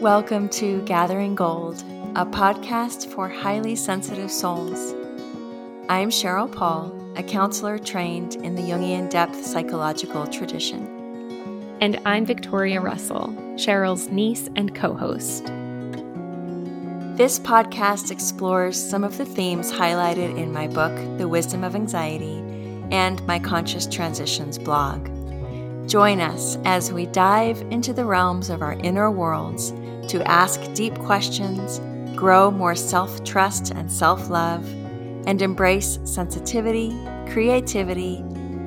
Welcome to Gathering Gold, a podcast for highly sensitive souls. I'm Cheryl Paul, a counselor trained in the Jungian depth psychological tradition. And I'm Victoria Russell, Cheryl's niece and co host. This podcast explores some of the themes highlighted in my book, The Wisdom of Anxiety, and my Conscious Transitions blog. Join us as we dive into the realms of our inner worlds to ask deep questions, grow more self trust and self love, and embrace sensitivity, creativity,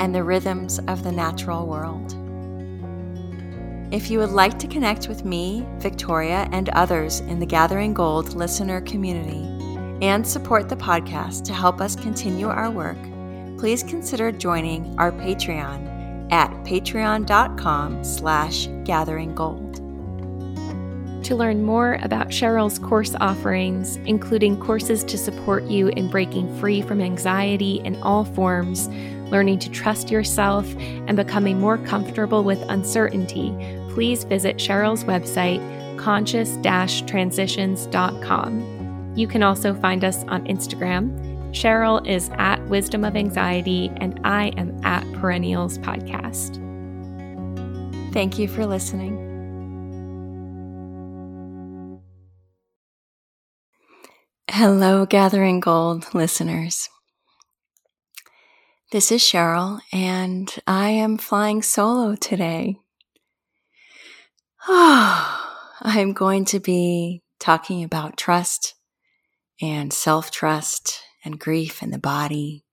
and the rhythms of the natural world. If you would like to connect with me, Victoria, and others in the Gathering Gold listener community, and support the podcast to help us continue our work, please consider joining our Patreon at patreon.com slash gatheringgold. To learn more about Cheryl's course offerings, including courses to support you in breaking free from anxiety in all forms, learning to trust yourself, and becoming more comfortable with uncertainty, please visit Cheryl's website, conscious transitions.com. You can also find us on Instagram. Cheryl is at Wisdom of Anxiety, and I am at Perennials Podcast. Thank you for listening. Hello, Gathering Gold listeners. This is Cheryl, and I am flying solo today. I'm going to be talking about trust and self trust and grief in the body.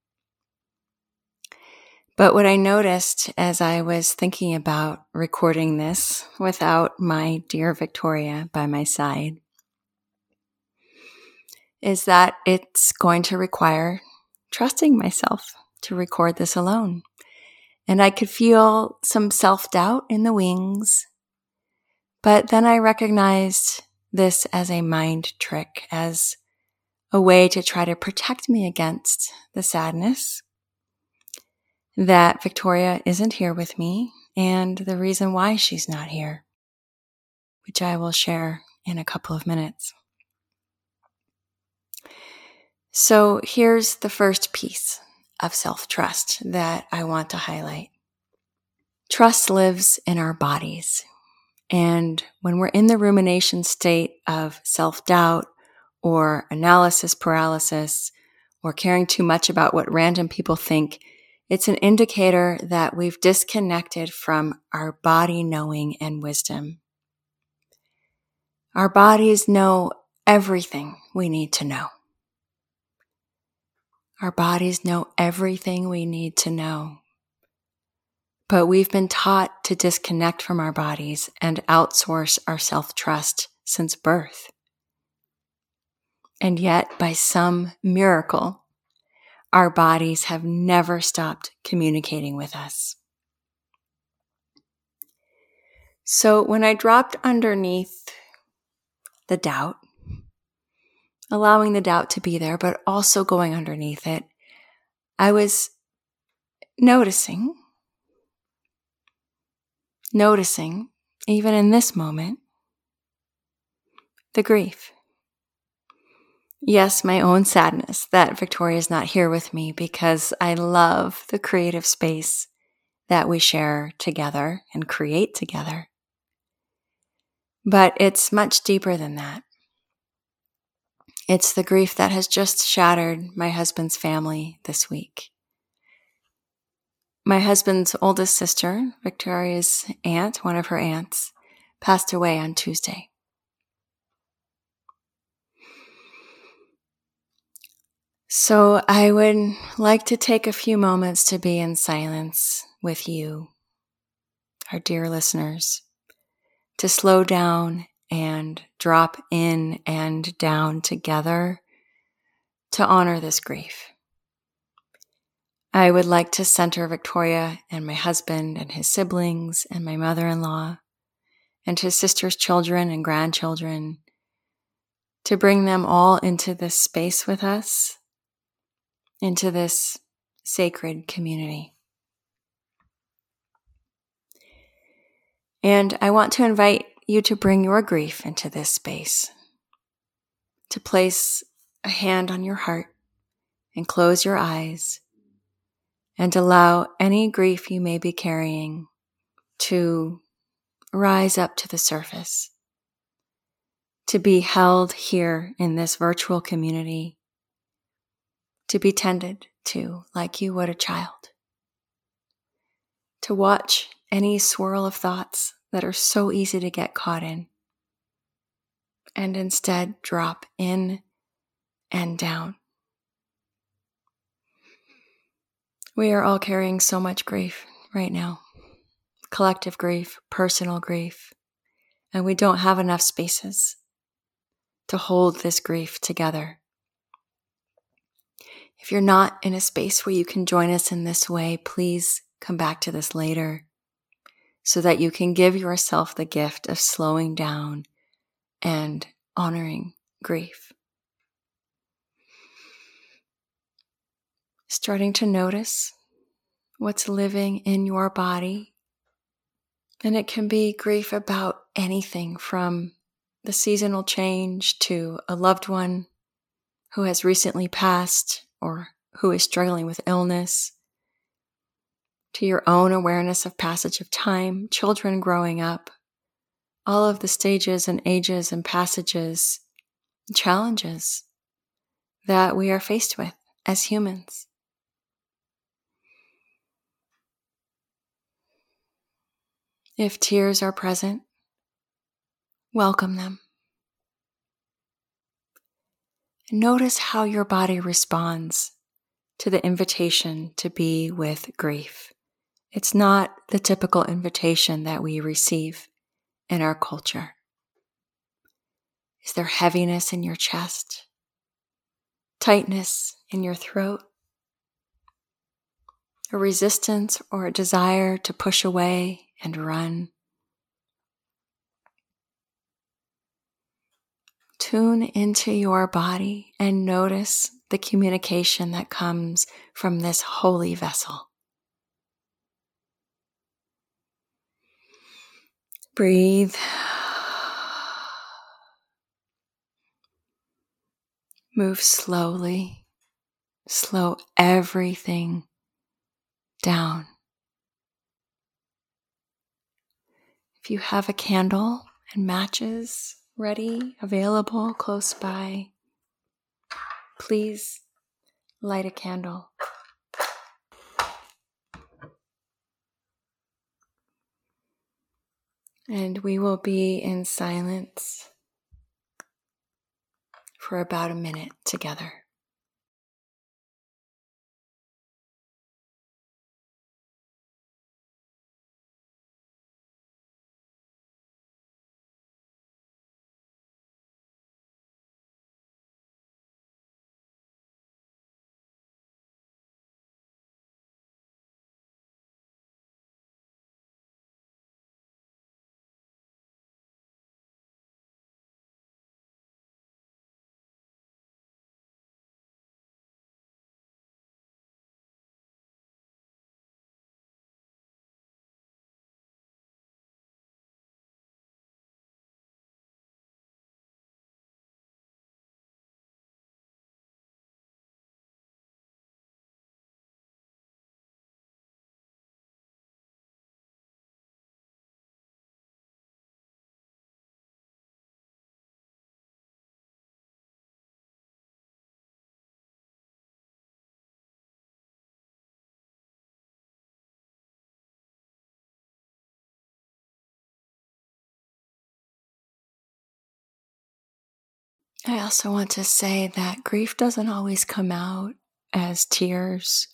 But what I noticed as I was thinking about recording this without my dear Victoria by my side is that it's going to require trusting myself to record this alone. And I could feel some self doubt in the wings. But then I recognized this as a mind trick, as a way to try to protect me against the sadness that Victoria isn't here with me and the reason why she's not here, which I will share in a couple of minutes. So here's the first piece of self trust that I want to highlight. Trust lives in our bodies. And when we're in the rumination state of self doubt or analysis paralysis or caring too much about what random people think, it's an indicator that we've disconnected from our body knowing and wisdom. Our bodies know everything we need to know. Our bodies know everything we need to know. But we've been taught to disconnect from our bodies and outsource our self trust since birth. And yet, by some miracle, our bodies have never stopped communicating with us. So when I dropped underneath the doubt, allowing the doubt to be there, but also going underneath it, I was noticing, noticing, even in this moment, the grief. Yes, my own sadness that Victoria is not here with me because I love the creative space that we share together and create together. But it's much deeper than that. It's the grief that has just shattered my husband's family this week. My husband's oldest sister, Victoria's aunt, one of her aunts, passed away on Tuesday. So I would like to take a few moments to be in silence with you, our dear listeners, to slow down and drop in and down together to honor this grief. I would like to center Victoria and my husband and his siblings and my mother in law and his sister's children and grandchildren to bring them all into this space with us, into this sacred community. And I want to invite you to bring your grief into this space, to place a hand on your heart and close your eyes and allow any grief you may be carrying to rise up to the surface, to be held here in this virtual community, to be tended to like you would a child, to watch any swirl of thoughts that are so easy to get caught in, and instead drop in and down. We are all carrying so much grief right now collective grief, personal grief, and we don't have enough spaces to hold this grief together. If you're not in a space where you can join us in this way, please come back to this later so that you can give yourself the gift of slowing down and honoring grief. Starting to notice what's living in your body. And it can be grief about anything from the seasonal change to a loved one who has recently passed or who is struggling with illness to your own awareness of passage of time, children growing up, all of the stages and ages and passages, challenges that we are faced with as humans. If tears are present, welcome them. Notice how your body responds to the invitation to be with grief. It's not the typical invitation that we receive in our culture. Is there heaviness in your chest? Tightness in your throat? A resistance or a desire to push away and run? Tune into your body and notice the communication that comes from this holy vessel. Breathe. Move slowly. Slow everything down. If you have a candle and matches ready, available close by, please light a candle. And we will be in silence for about a minute together. I also want to say that grief doesn't always come out as tears.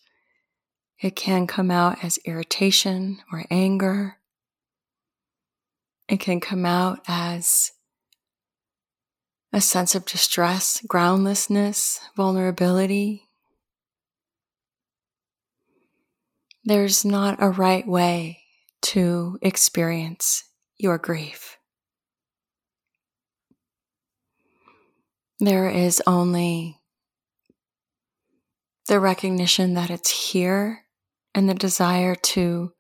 It can come out as irritation or anger. It can come out as a sense of distress, groundlessness, vulnerability. There's not a right way to experience your grief. There is only the recognition that it's here and the desire to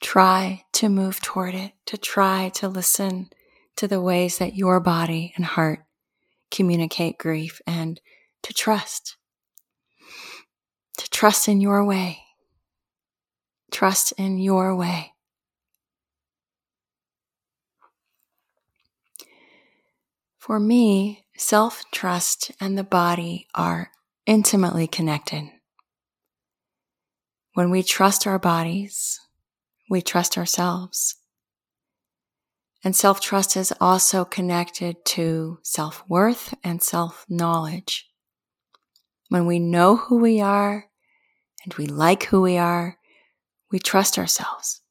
try to move toward it, to try to listen to the ways that your body and heart communicate grief and to trust. To trust in your way. Trust in your way. For me, self trust and the body are intimately connected. When we trust our bodies, we trust ourselves. And self trust is also connected to self worth and self knowledge. When we know who we are and we like who we are, we trust ourselves.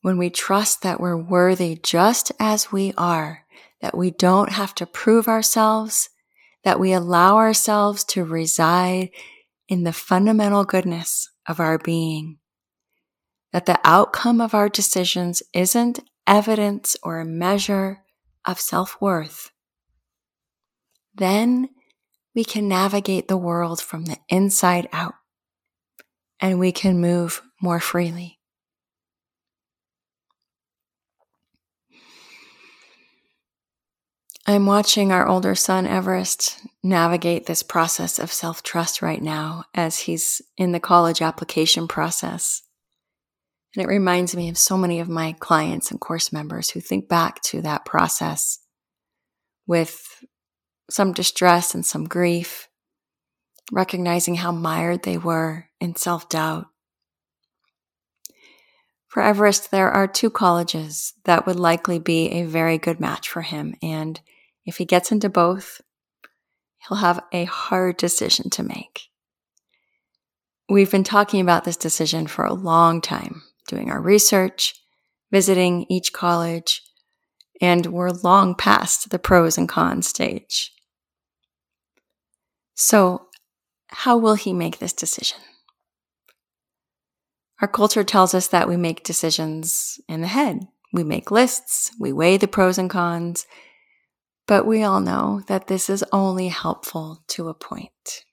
When we trust that we're worthy just as we are, that we don't have to prove ourselves, that we allow ourselves to reside in the fundamental goodness of our being, that the outcome of our decisions isn't evidence or a measure of self worth, then we can navigate the world from the inside out and we can move more freely. I'm watching our older son, Everest, navigate this process of self trust right now as he's in the college application process. And it reminds me of so many of my clients and course members who think back to that process with some distress and some grief, recognizing how mired they were in self doubt. For Everest, there are two colleges that would likely be a very good match for him. And if he gets into both, he'll have a hard decision to make. We've been talking about this decision for a long time, doing our research, visiting each college, and we're long past the pros and cons stage. So, how will he make this decision? Our culture tells us that we make decisions in the head. We make lists, we weigh the pros and cons, but we all know that this is only helpful to a point.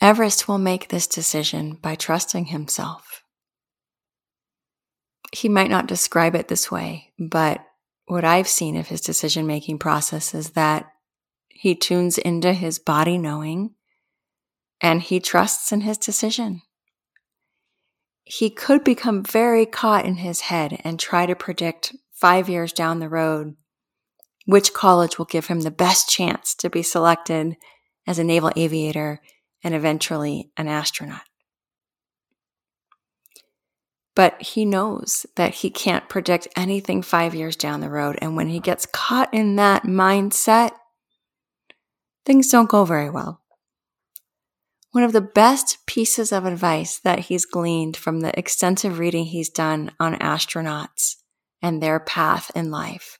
Everest will make this decision by trusting himself. He might not describe it this way, but what I've seen of his decision making process is that he tunes into his body knowing and he trusts in his decision. He could become very caught in his head and try to predict five years down the road which college will give him the best chance to be selected as a naval aviator and eventually an astronaut. But he knows that he can't predict anything five years down the road. And when he gets caught in that mindset, things don't go very well. One of the best pieces of advice that he's gleaned from the extensive reading he's done on astronauts and their path in life.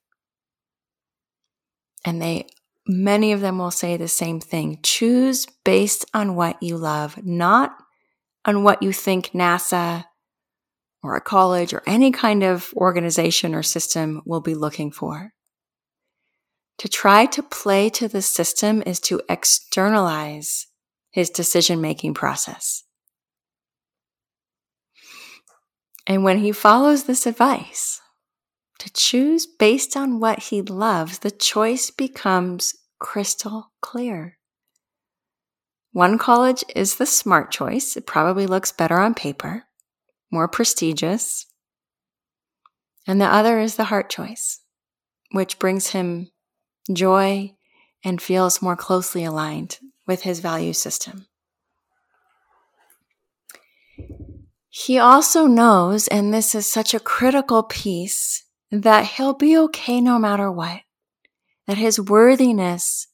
And they, many of them will say the same thing. Choose based on what you love, not on what you think NASA or a college or any kind of organization or system will be looking for. To try to play to the system is to externalize his decision making process. And when he follows this advice choose based on what he loves, the choice becomes crystal clear. One college is the smart choice. It probably looks better on paper, more prestigious. And the other is the heart choice, which brings him joy and feels more closely aligned with his value system. He also knows, and this is such a critical piece, that he'll be okay no matter what, that his worthiness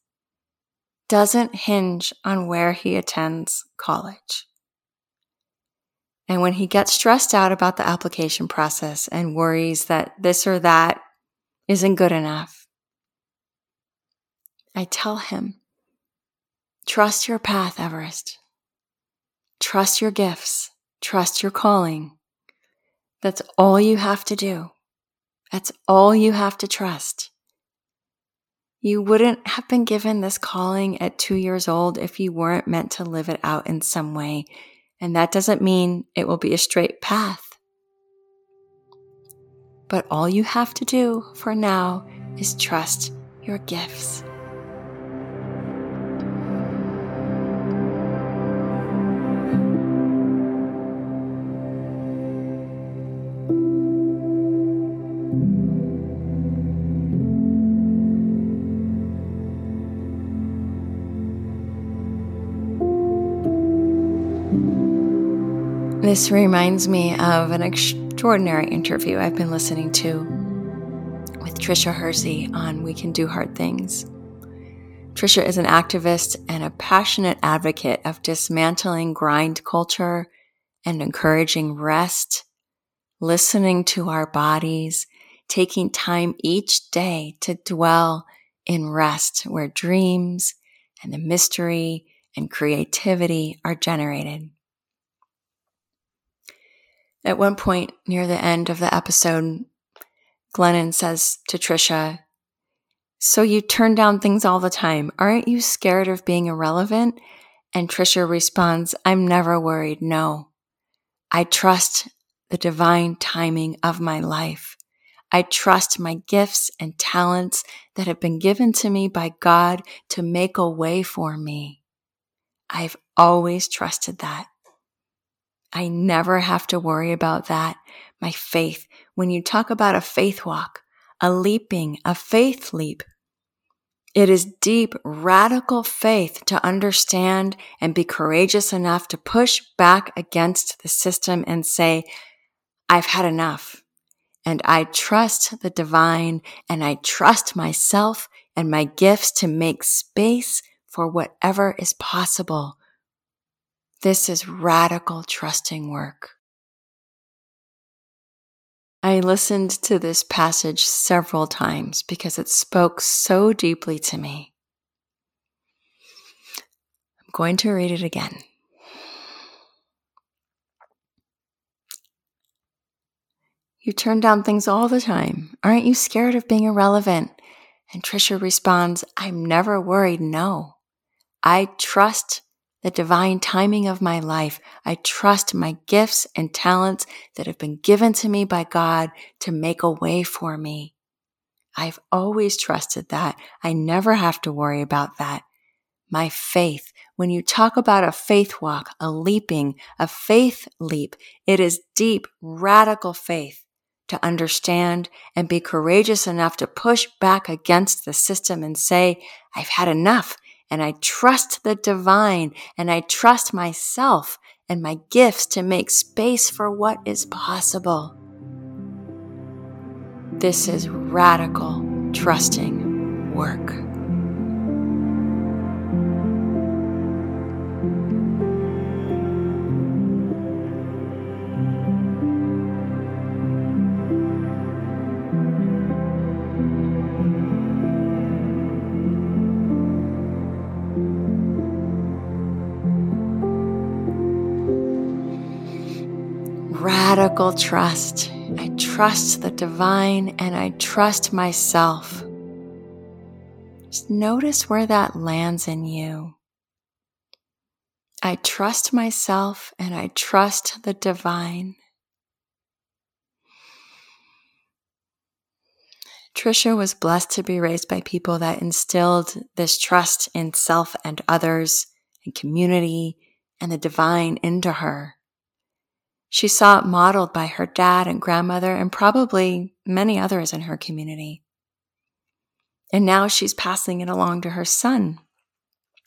doesn't hinge on where he attends college. And when he gets stressed out about the application process and worries that this or that isn't good enough, I tell him Trust your path, Everest. Trust your gifts. Trust your calling. That's all you have to do. That's all you have to trust. You wouldn't have been given this calling at two years old if you weren't meant to live it out in some way. And that doesn't mean it will be a straight path. but all you have to do for now is trust your gifts. This reminds me of an extraordinary interview I've been listening to with Tricia Hersey on We Can Do Hard Things. Tricia is an activist and a passionate advocate of dismantling grind culture and encouraging rest, listening to our bodies, taking time each day to dwell in rest where dreams and the mystery and creativity are generated. At one point near the end of the episode, Glennon says to Tricia, So you turn down things all the time. Aren't you scared of being irrelevant? And Tricia responds, I'm never worried. No. I trust the divine timing of my life. I trust my gifts and talents that have been given to me by God to make a way for me. I've always trusted that. I never have to worry about that. My faith. When you talk about a faith walk, a leaping, a faith leap, it is deep, radical faith to understand and be courageous enough to push back against the system and say, I've had enough. And I trust the divine and I trust myself and my gifts to make space for whatever is possible this is radical trusting work. I listened to this passage several times because it spoke so deeply to me. I'm going to read it again. You turn down things all the time. Aren't you scared of being irrelevant? And Tricia responds, I'm never worried. No, I trust the divine timing of my life. I trust my gifts and talents that have been given to me by God to make a way for me. I've always trusted that. I never have to worry about that. My faith. When you talk about a faith walk, a leaping, a faith leap, it is deep, radical faith to understand and be courageous enough to push back against the system and say, I've had enough and I trust the divine and I trust myself and my gifts to make space for what is possible. This is radical trusting work. Radical trust. I trust the divine and I trust myself. Just notice where that lands in you. I trust myself and I trust the divine. Tricia was blessed to be raised by people that instilled this trust in self and others and community and the divine into her. She saw it modeled by her dad and grandmother and probably many others in her community. And now she's passing it along to her son.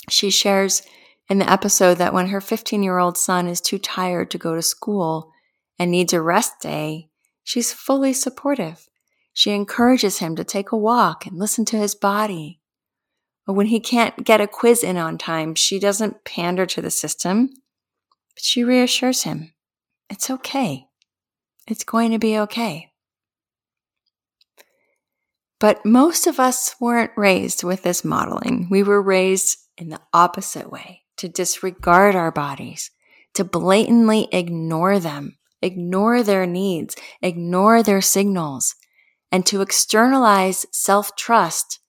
She shares in the episode that when her 15 year old son is too tired to go to school and needs a rest day, she's fully supportive. She encourages him to take a walk and listen to his body. But when he can't get a quiz in on time, she doesn't pander to the system, but she reassures him. It's okay. It's going to be okay. But most of us weren't raised with this modeling. We were raised in the opposite way to disregard our bodies, to blatantly ignore them, ignore their needs, ignore their signals, and to externalize self trust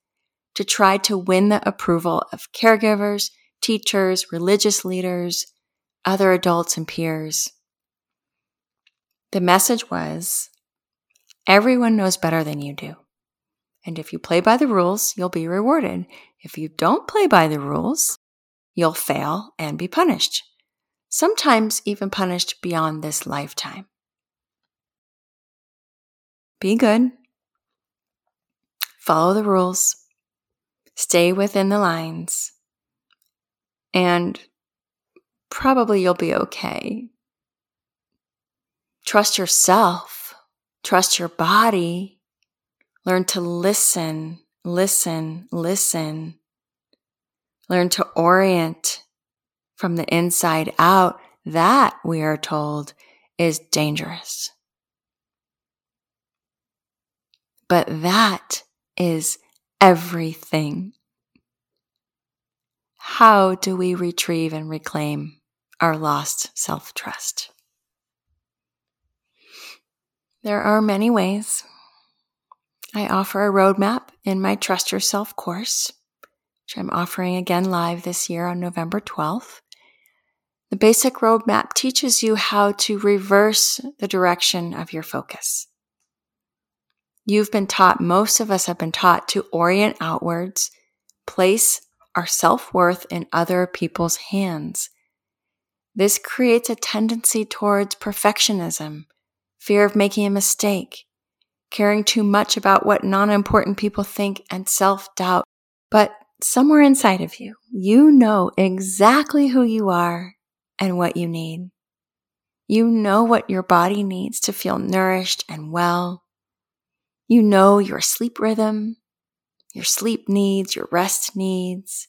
to try to win the approval of caregivers, teachers, religious leaders, other adults, and peers. The message was Everyone knows better than you do. And if you play by the rules, you'll be rewarded. If you don't play by the rules, you'll fail and be punished. Sometimes even punished beyond this lifetime. Be good. Follow the rules. Stay within the lines. And probably you'll be okay. Trust yourself. Trust your body. Learn to listen, listen, listen. Learn to orient from the inside out. That, we are told, is dangerous. But that is everything. How do we retrieve and reclaim our lost self trust? There are many ways. I offer a roadmap in my Trust Yourself course, which I'm offering again live this year on November 12th. The basic roadmap teaches you how to reverse the direction of your focus. You've been taught, most of us have been taught to orient outwards, place our self worth in other people's hands. This creates a tendency towards perfectionism, fear of making a mistake, caring too much about what non important people think, and self doubt. But somewhere inside of you, you know exactly who you are and what you need. You know what your body needs to feel nourished and well. You know your sleep rhythm, your sleep needs, your rest needs.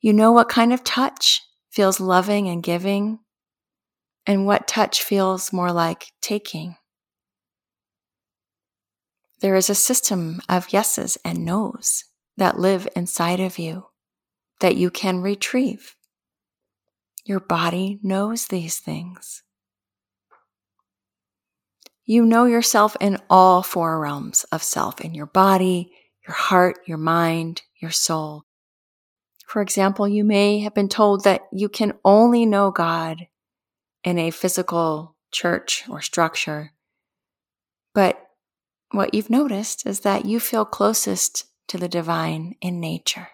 You know what kind of touch feels loving and giving, and what touch feels more like taking. There is a system of yeses and nos that live inside of you that you can retrieve. Your body knows these things. You know yourself in all four realms of self in your body, your heart, your mind, your soul. For example, you may have been told that you can only know God in a physical church or structure. But what you've noticed is that you feel closest to the divine in nature.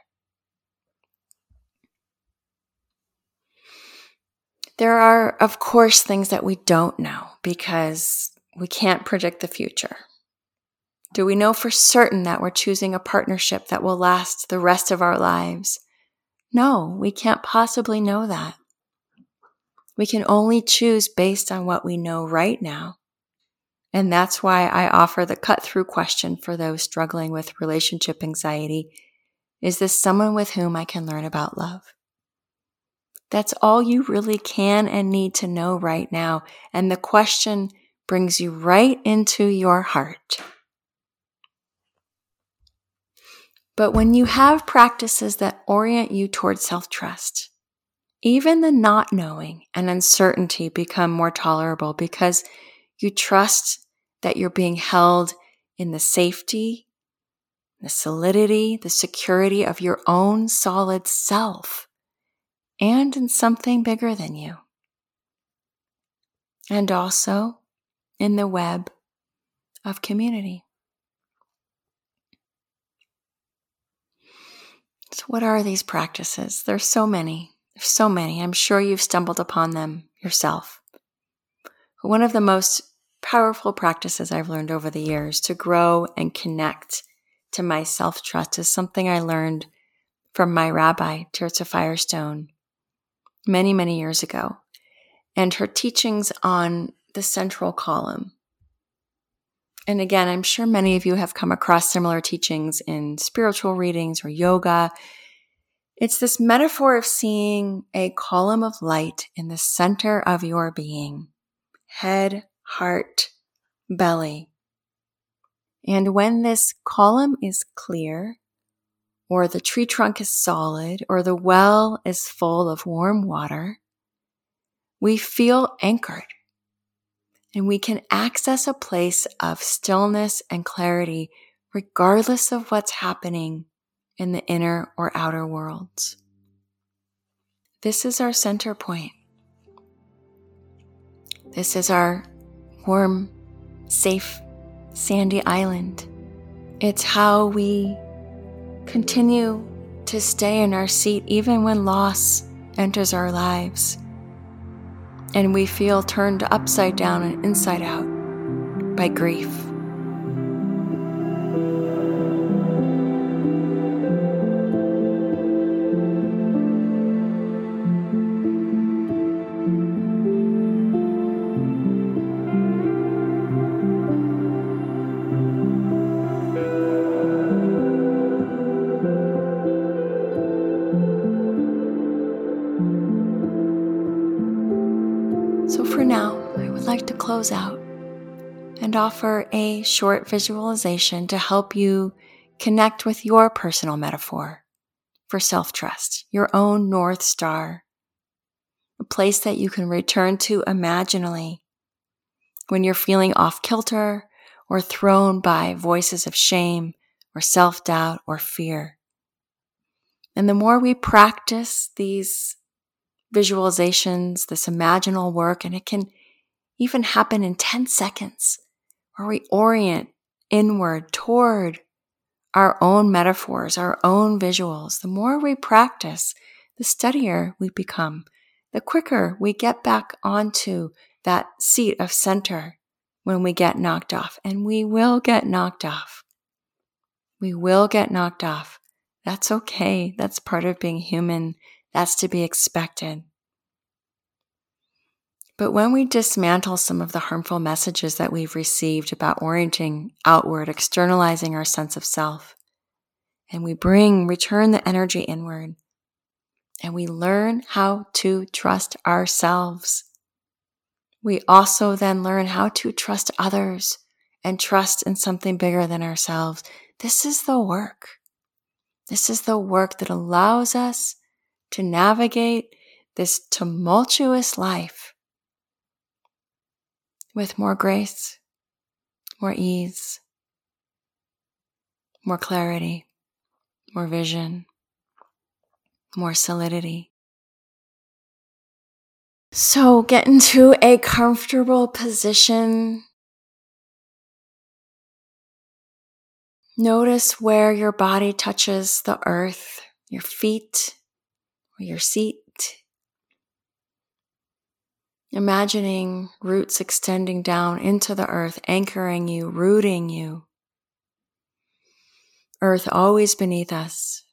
There are, of course, things that we don't know because we can't predict the future. Do we know for certain that we're choosing a partnership that will last the rest of our lives? No, we can't possibly know that. We can only choose based on what we know right now. And that's why I offer the cut through question for those struggling with relationship anxiety Is this someone with whom I can learn about love? That's all you really can and need to know right now. And the question brings you right into your heart. But when you have practices that orient you towards self trust, even the not knowing and uncertainty become more tolerable because you trust that you're being held in the safety, the solidity, the security of your own solid self and in something bigger than you. And also in the web of community. So, what are these practices? There's so many. There's so many. I'm sure you've stumbled upon them yourself. One of the most powerful practices I've learned over the years to grow and connect to my self trust is something I learned from my rabbi, Tirzah Firestone, many, many years ago, and her teachings on the central column. And again, I'm sure many of you have come across similar teachings in spiritual readings or yoga. It's this metaphor of seeing a column of light in the center of your being head, heart, belly. And when this column is clear, or the tree trunk is solid, or the well is full of warm water, we feel anchored and we can access a place of stillness and clarity regardless of what's happening in the inner or outer worlds. This is our center point. This is our warm, safe Sandy Island. It's how we continue to stay in our seat even when loss enters our lives and we feel turned upside down and inside out by grief. Out and offer a short visualization to help you connect with your personal metaphor for self trust, your own North Star, a place that you can return to imaginally when you're feeling off kilter or thrown by voices of shame or self doubt or fear. And the more we practice these visualizations, this imaginal work, and it can even happen in 10 seconds where we orient inward toward our own metaphors, our own visuals. The more we practice, the steadier we become, the quicker we get back onto that seat of center when we get knocked off. And we will get knocked off. We will get knocked off. That's okay. That's part of being human. That's to be expected. But when we dismantle some of the harmful messages that we've received about orienting outward, externalizing our sense of self, and we bring, return the energy inward, and we learn how to trust ourselves, we also then learn how to trust others and trust in something bigger than ourselves. This is the work. This is the work that allows us to navigate this tumultuous life with more grace, more ease, more clarity, more vision, more solidity. So get into a comfortable position. Notice where your body touches the earth, your feet, or your seat. Imagining roots extending down into the earth, anchoring you, rooting you. Earth always beneath us.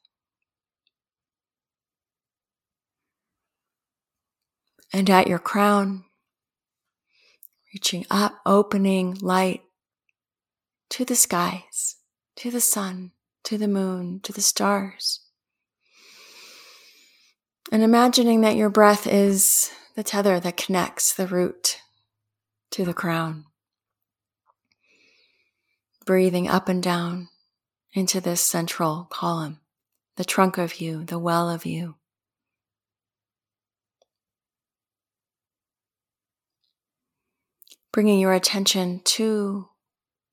And at your crown, reaching up, opening light to the skies, to the sun, to the moon, to the stars. And imagining that your breath is the tether that connects the root to the crown. Breathing up and down into this central column, the trunk of you, the well of you. Bringing your attention to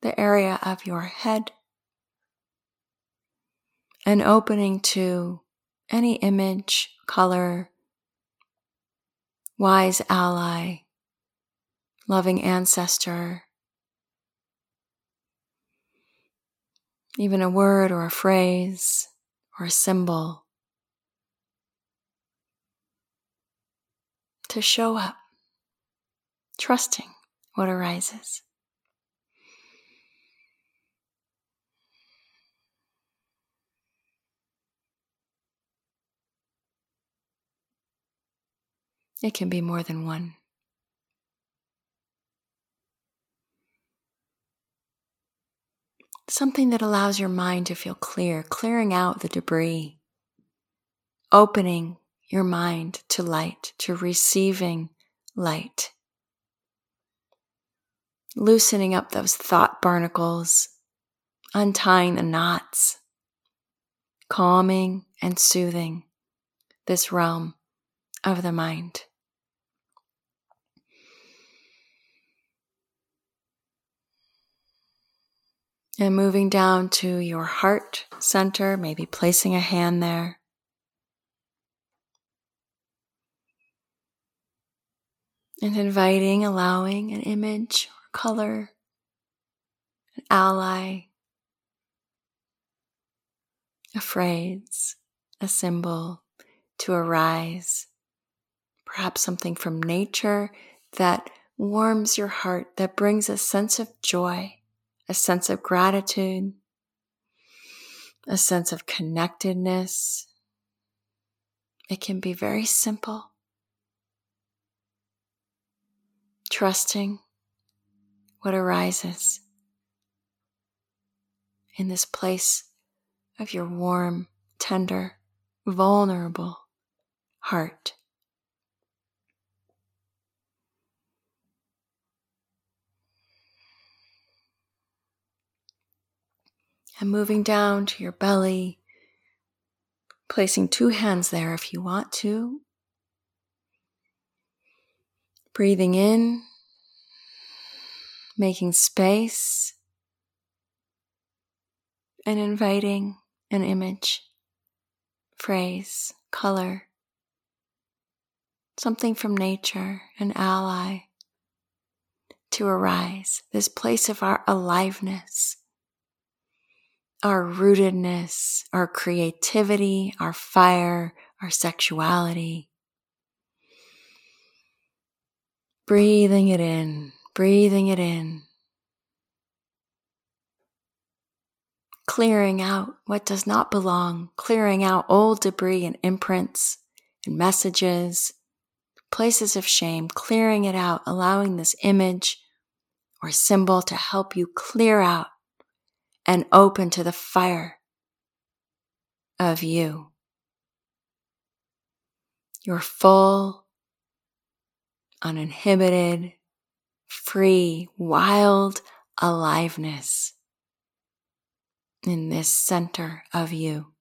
the area of your head and opening to any image, color, wise ally, loving ancestor, even a word or a phrase or a symbol to show up, trusting what arises. It can be more than one. Something that allows your mind to feel clear, clearing out the debris, opening your mind to light, to receiving light, loosening up those thought barnacles, untying the knots, calming and soothing this realm of the mind. And moving down to your heart center, maybe placing a hand there. And inviting, allowing an image or color, an ally, a phrase, a symbol to arise, perhaps something from nature that warms your heart, that brings a sense of joy, a sense of gratitude, a sense of connectedness. It can be very simple. Trusting what arises in this place of your warm, tender, vulnerable heart. And moving down to your belly, placing two hands there if you want to. Breathing in, making space, and inviting an image, phrase, color, something from nature, an ally to arise, this place of our aliveness our rootedness, our creativity, our fire, our sexuality. Breathing it in, breathing it in. Clearing out what does not belong, clearing out old debris and imprints and messages, places of shame, clearing it out, allowing this image or symbol to help you clear out and open to the fire of you. Your full, uninhibited, free, wild aliveness in this center of you.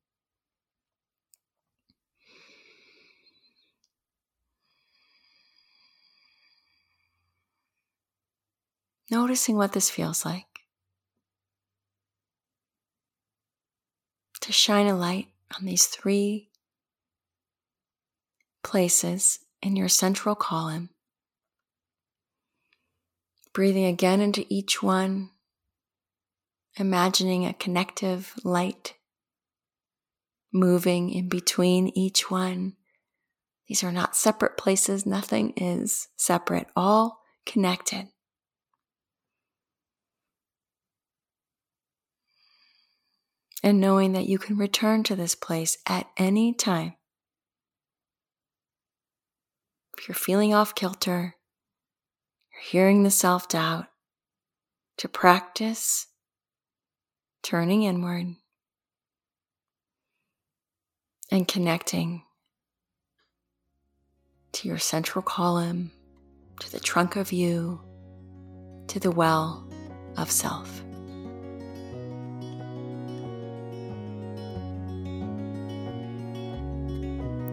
Noticing what this feels like. To shine a light on these three places in your central column. Breathing again into each one, imagining a connective light moving in between each one. These are not separate places, nothing is separate, all connected. And knowing that you can return to this place at any time. If you're feeling off kilter, you're hearing the self doubt, to practice turning inward and connecting to your central column, to the trunk of you, to the well of self.